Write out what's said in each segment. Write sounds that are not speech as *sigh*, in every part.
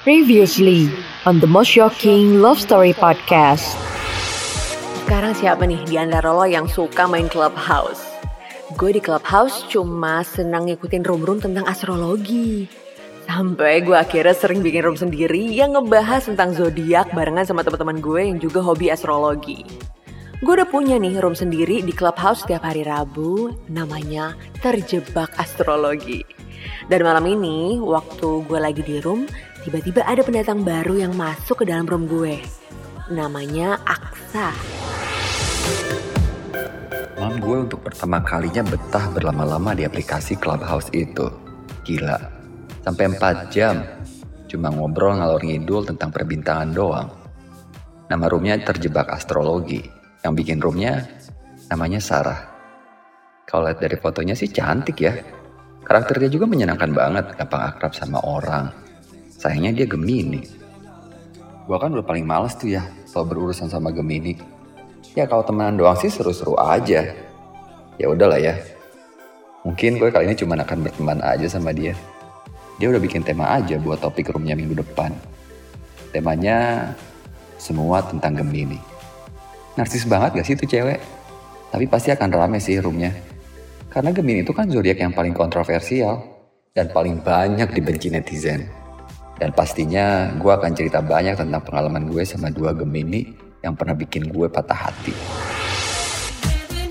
Previously on the most shocking love story podcast. Sekarang siapa nih di antara lo yang suka main clubhouse? Gue di clubhouse cuma senang ngikutin room-room tentang astrologi. Sampai gue akhirnya sering bikin room sendiri yang ngebahas tentang zodiak barengan sama teman-teman gue yang juga hobi astrologi. Gue udah punya nih room sendiri di clubhouse setiap hari Rabu, namanya Terjebak Astrologi. Dan malam ini, waktu gue lagi di room, tiba-tiba ada pendatang baru yang masuk ke dalam room gue. Namanya Aksa. Mam gue untuk pertama kalinya betah berlama-lama di aplikasi Clubhouse itu. Gila, sampai 4 jam. Cuma ngobrol ngalor ngidul tentang perbintangan doang. Nama roomnya terjebak astrologi. Yang bikin roomnya namanya Sarah. Kalau lihat dari fotonya sih cantik ya. Karakternya juga menyenangkan banget, gampang akrab sama orang. Sayangnya dia Gemini. Gua kan udah paling males tuh ya kalau berurusan sama Gemini. Ya kalau temenan doang sih seru-seru aja. Ya udahlah ya. Mungkin gue kali ini cuma akan berteman aja sama dia. Dia udah bikin tema aja buat topik roomnya minggu depan. Temanya semua tentang Gemini. Narsis banget gak sih itu cewek? Tapi pasti akan rame sih roomnya. Karena Gemini itu kan zodiak yang paling kontroversial dan paling banyak dibenci netizen. Dan pastinya gue akan cerita banyak tentang pengalaman gue sama dua Gemini yang pernah bikin gue patah hati.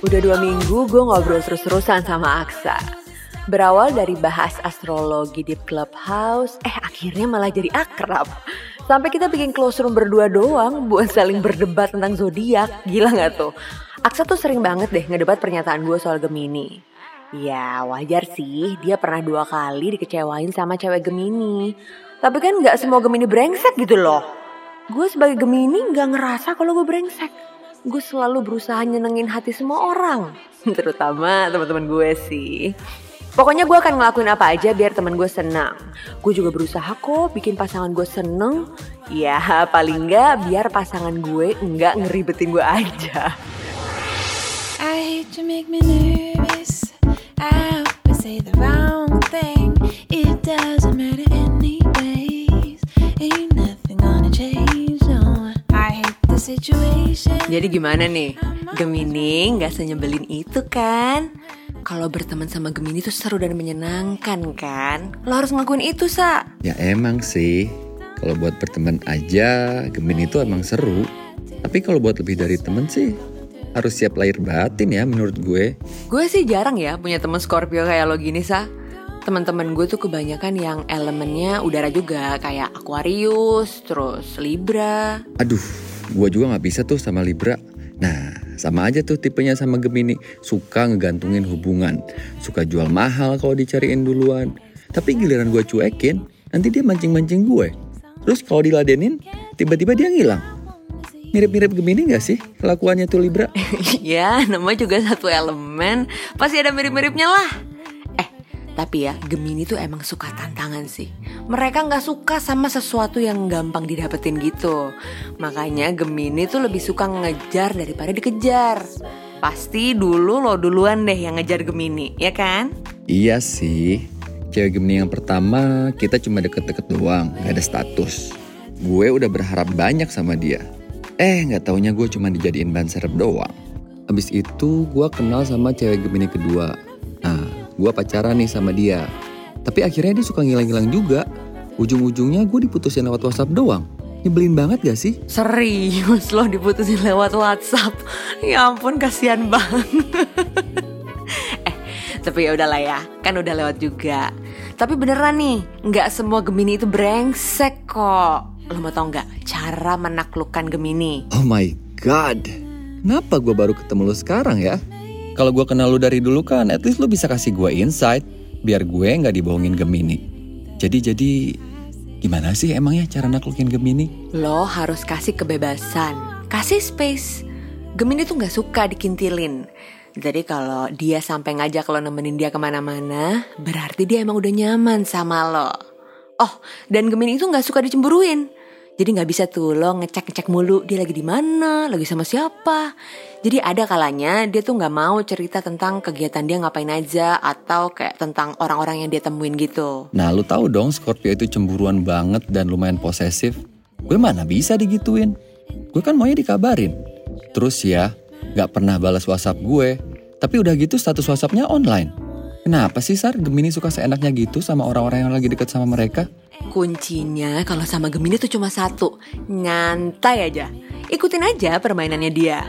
Udah dua minggu gue ngobrol terus-terusan sama Aksa. Berawal dari bahas astrologi di clubhouse, eh akhirnya malah jadi akrab. Sampai kita bikin close room berdua doang buat saling berdebat tentang zodiak. Gila gak tuh? Aksa tuh sering banget deh ngedebat pernyataan gue soal Gemini. Ya wajar sih, dia pernah dua kali dikecewain sama cewek Gemini. Tapi kan gak semua Gemini brengsek gitu loh. Gue sebagai Gemini gak ngerasa kalau gue brengsek. Gue selalu berusaha nyenengin hati semua orang. *laughs* Terutama teman-teman gue sih. Pokoknya gue akan ngelakuin apa aja biar temen gue senang. Gue juga berusaha kok bikin pasangan gue seneng. Ya *laughs* paling nggak biar pasangan gue nggak ngeribetin gue aja. I hate to make me nervous. I always say the wrong thing. It doesn't matter anyways. Ain't nothing gonna change, no. I hate the situation. Jadi gimana nih? Gemini nggak senyebelin itu kan? Kalau berteman sama Gemini tuh seru dan menyenangkan kan? Lo harus ngelakuin itu, Sa. Ya emang sih, kalau buat berteman aja Gemini itu emang seru. Tapi kalau buat lebih dari temen sih harus siap lahir batin ya menurut gue. Gue sih jarang ya punya temen Scorpio kayak lo gini, Sa. Teman-teman gue tuh kebanyakan yang elemennya udara juga kayak Aquarius, terus Libra. Aduh, gue juga nggak bisa tuh sama Libra. Nah, sama aja tuh tipenya sama Gemini. Suka ngegantungin hubungan. Suka jual mahal kalau dicariin duluan. Tapi giliran gue cuekin, nanti dia mancing-mancing gue. Terus kalau diladenin, tiba-tiba dia ngilang. Mirip-mirip Gemini gak sih kelakuannya tuh Libra? *laughs* ya, namanya juga satu elemen. Pasti ada mirip-miripnya lah. Tapi ya Gemini tuh emang suka tantangan sih. Mereka nggak suka sama sesuatu yang gampang didapetin gitu. Makanya Gemini tuh lebih suka ngejar daripada dikejar. Pasti dulu lo duluan deh yang ngejar Gemini, ya kan? Iya sih. Cewek Gemini yang pertama kita cuma deket-deket doang, gak ada status. Gue udah berharap banyak sama dia. Eh gak taunya gue cuma dijadiin ban serep doang. Abis itu gue kenal sama cewek Gemini kedua. Gue pacaran nih sama dia. Tapi akhirnya dia suka ngilang-ngilang juga. Ujung-ujungnya gue diputusin lewat WhatsApp doang. Nyebelin banget gak sih? Serius lo diputusin lewat WhatsApp. Ya ampun kasihan banget. *laughs* eh, tapi ya udahlah ya, kan udah lewat juga. Tapi beneran nih, nggak semua Gemini itu brengsek kok. Lo mau tau nggak cara menaklukkan Gemini? Oh my god. Kenapa gue baru ketemu lu sekarang ya? Kalau gue kenal lu dari dulu kan, at least lu bisa kasih gue insight. Biar gue nggak dibohongin Gemini. Jadi, jadi gimana sih emangnya cara naklukin Gemini? Lo harus kasih kebebasan, kasih space. Gemini tuh nggak suka dikintilin. Jadi kalau dia sampai ngajak lo nemenin dia ke mana-mana, berarti dia emang udah nyaman sama lo. Oh, dan Gemini itu nggak suka dicemburuin. Jadi nggak bisa tuh lo ngecek-ngecek mulu dia lagi di mana, lagi sama siapa. Jadi ada kalanya dia tuh nggak mau cerita tentang kegiatan dia ngapain aja atau kayak tentang orang-orang yang dia temuin gitu. Nah lu tahu dong Scorpio itu cemburuan banget dan lumayan posesif. Gue mana bisa digituin. Gue kan maunya dikabarin. Terus ya, gak pernah balas WhatsApp gue. Tapi udah gitu status WhatsAppnya online. Kenapa sih Sar Gemini suka seenaknya gitu sama orang-orang yang lagi deket sama mereka? Kuncinya kalau sama Gemini tuh cuma satu, nyantai aja. Ikutin aja permainannya dia.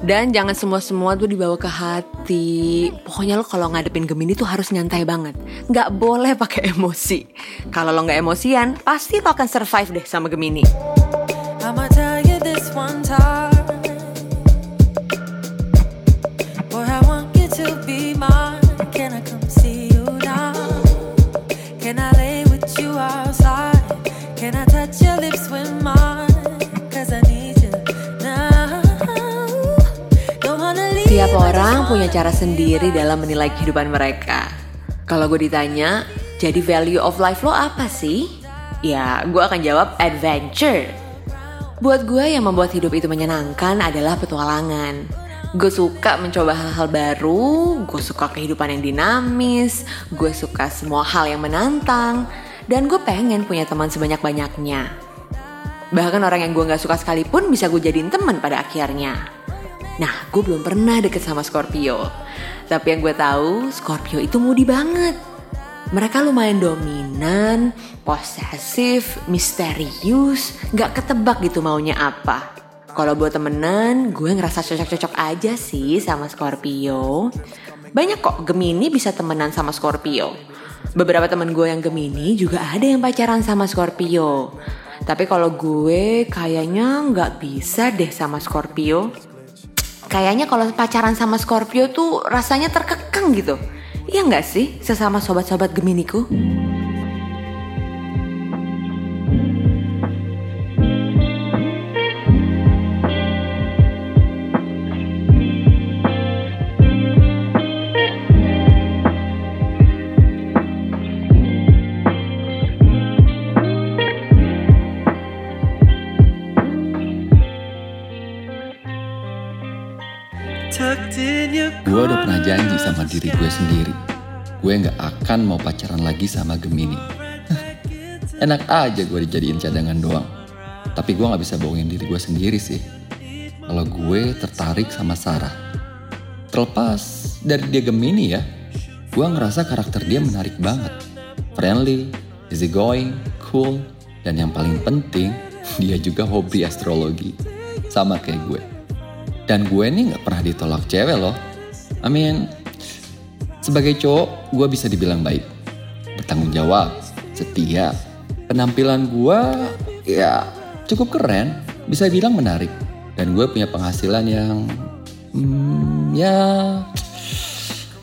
Dan jangan semua-semua tuh dibawa ke hati. Pokoknya lo kalau ngadepin Gemini tuh harus nyantai banget. Nggak boleh pakai emosi. Kalau lo nggak emosian, pasti lo akan survive deh sama Gemini. I'ma tell you this one time. Orang punya cara sendiri dalam menilai kehidupan mereka. Kalau gue ditanya, jadi value of life lo apa sih? Ya, gue akan jawab adventure. Buat gue yang membuat hidup itu menyenangkan adalah petualangan. Gue suka mencoba hal-hal baru, gue suka kehidupan yang dinamis, gue suka semua hal yang menantang, dan gue pengen punya teman sebanyak-banyaknya. Bahkan orang yang gue gak suka sekalipun bisa gue jadiin teman pada akhirnya. Nah, gue belum pernah deket sama Scorpio. Tapi yang gue tahu, Scorpio itu moody banget. Mereka lumayan dominan, posesif, misterius, gak ketebak gitu maunya apa. Kalau buat temenan, gue ngerasa cocok-cocok aja sih sama Scorpio. Banyak kok Gemini bisa temenan sama Scorpio. Beberapa temen gue yang Gemini juga ada yang pacaran sama Scorpio. Tapi kalau gue kayaknya nggak bisa deh sama Scorpio. Kayaknya kalau pacaran sama Scorpio tuh rasanya terkekang gitu. Iya nggak sih sesama sobat-sobat Geminiku? Gue udah pernah janji sama diri gue sendiri. Gue nggak akan mau pacaran lagi sama Gemini. Enak aja gue dijadiin cadangan doang. Tapi gue nggak bisa bohongin diri gue sendiri sih. Kalau gue tertarik sama Sarah. Terlepas dari dia Gemini ya, gue ngerasa karakter dia menarik banget. Friendly, easygoing, cool, dan yang paling penting, *laughs* dia juga hobi astrologi. Sama kayak gue. Dan gue nih gak pernah ditolak cewek loh. I mean, sebagai cowok gue bisa dibilang baik. Bertanggung jawab, setia. Penampilan gue ya cukup keren, bisa bilang menarik. Dan gue punya penghasilan yang hmm, ya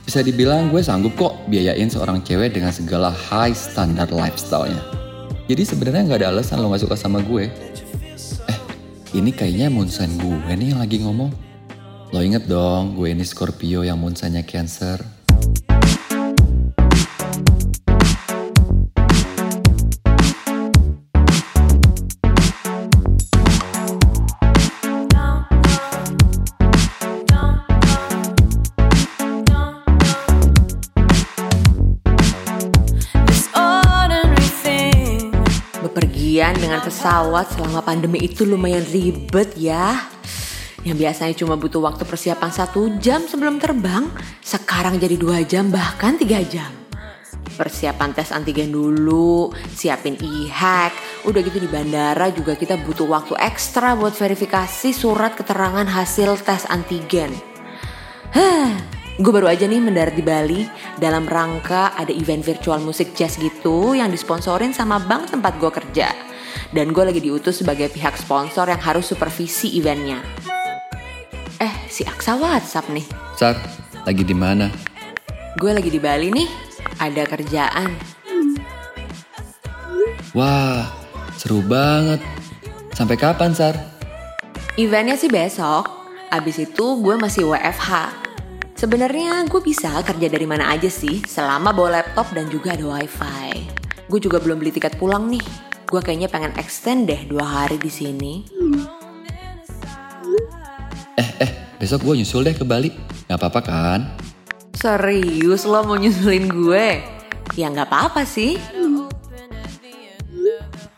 bisa dibilang gue sanggup kok biayain seorang cewek dengan segala high standard lifestyle-nya. Jadi sebenarnya nggak ada alasan lo gak suka sama gue. Ini kayaknya Munsan gue nih yang lagi ngomong. Lo inget dong, gue ini Scorpio yang Munsannya Cancer. Pesawat selama pandemi itu lumayan ribet ya. Yang biasanya cuma butuh waktu persiapan satu jam sebelum terbang, sekarang jadi dua jam bahkan tiga jam. Persiapan tes antigen dulu, siapin e-hack, udah gitu di bandara juga kita butuh waktu ekstra buat verifikasi surat keterangan hasil tes antigen. Hah, gue baru aja nih mendarat di Bali dalam rangka ada event virtual musik jazz gitu yang disponsorin sama bank tempat gue kerja. Dan gue lagi diutus sebagai pihak sponsor yang harus supervisi eventnya. Eh, si Aksa WhatsApp nih. Sar, lagi di mana? Gue lagi di Bali nih, ada kerjaan. Wah, seru banget. Sampai kapan, Sar? Eventnya sih besok, abis itu gue masih WFH. Sebenarnya gue bisa kerja dari mana aja sih, selama bawa laptop dan juga ada wifi. Gue juga belum beli tiket pulang nih. Gue kayaknya pengen extend deh dua hari di sini. Eh, eh, besok gue nyusul deh ke Bali. Gak apa-apa kan? Serius lo mau nyusulin gue? Ya nggak apa-apa sih.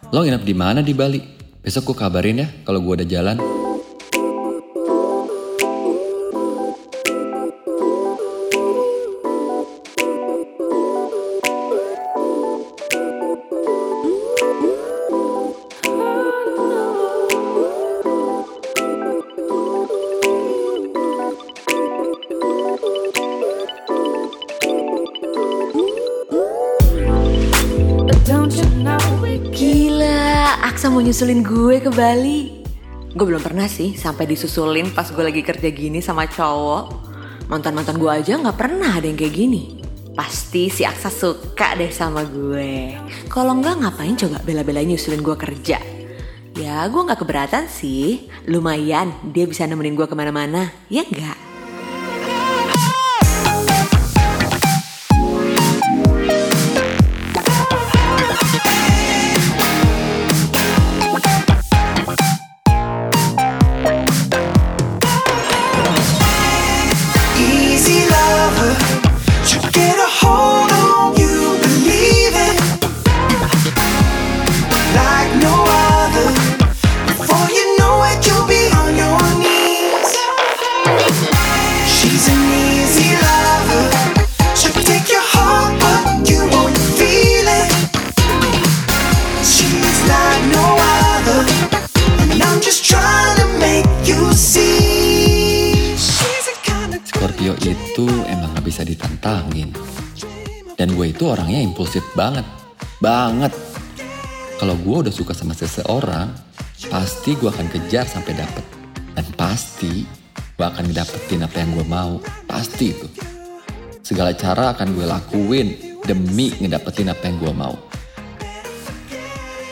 Lo nginep di mana di Bali? Besok gue kabarin ya kalau gue udah jalan. Gila, Aksa mau nyusulin gue ke Bali. Gue belum pernah sih sampai disusulin pas gue lagi kerja gini sama cowok. Mantan-mantan gue aja nggak pernah ada yang kayak gini. Pasti si Aksa suka deh sama gue. Kalau nggak ngapain coba bela-belain nyusulin gue kerja. Ya gue nggak keberatan sih. Lumayan dia bisa nemenin gue ke mana-mana. Ya nggak? Orangnya impulsif banget. Banget. Kalau gue udah suka sama seseorang, pasti gue akan kejar sampai dapet. Dan pasti gue akan ngedapetin apa yang gue mau. Pasti itu. Segala cara akan gue lakuin demi ngedapetin apa yang gue mau.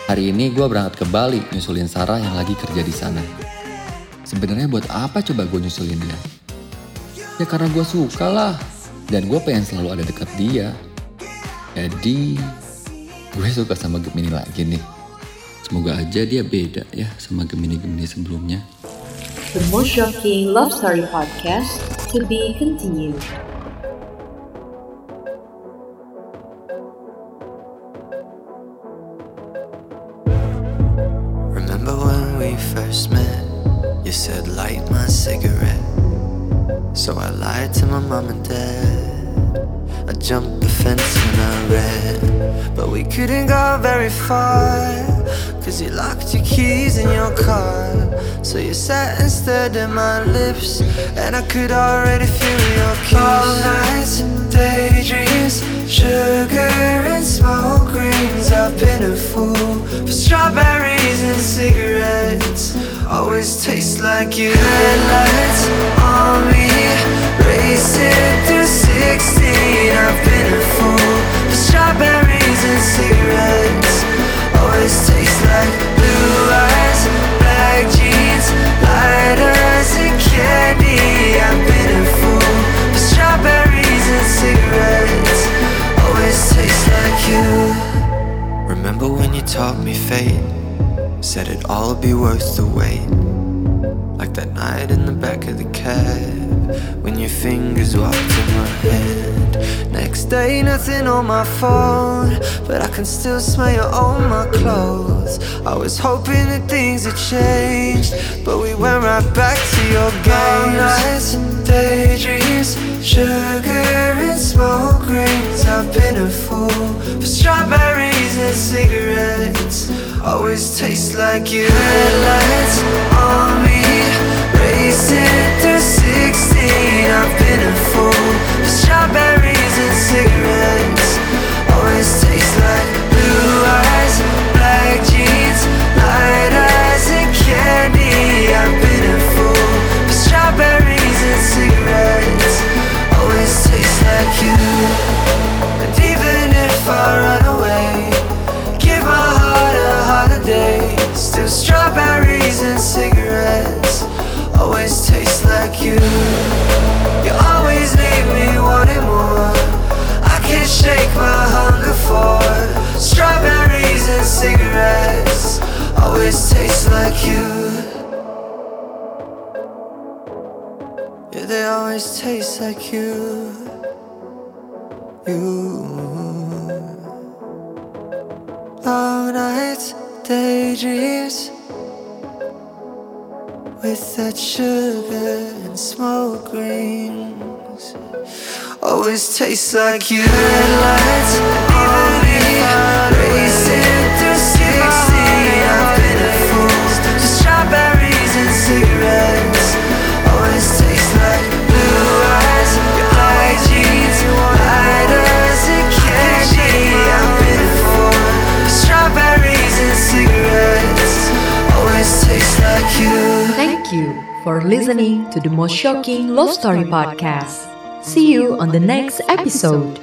Hari ini gue berangkat ke Bali nyusulin Sarah yang lagi kerja di sana. Sebenarnya buat apa coba gue nyusulin dia? Ya karena gue suka lah. Dan gue pengen selalu ada dekat dia. Jadi gue suka sama Gemini lagi nih. Semoga aja dia beda ya sama Gemini-Gemini sebelumnya. The most shocking love story podcast to be continued. Very far. Cause you locked your keys in your car. So you sat and stared at my lips. And I could already feel your kiss. All nights daydreams. Sugar and smoke rings. I've been a fool for strawberries and cigarettes. Always taste like you. Headlights on me, racing through 16. I've been a fool for strawberries and cigarettes. Always taste like nothing on my phone But I can still smell you on my clothes. I was hoping that things had changed But we went right back to your games. nights and daydreams Sugar and smoke rings. I've been a fool For strawberries and cigarettes. Always taste like you. Headlights on me Strawberries and cigarettes, always. Like you. Yeah, they always taste like you. You. Long nights, daydreams. With that sugar and smoke rings. Always tastes like you. Headlights on me, racing to the most shocking love story podcast. See you on the next episode.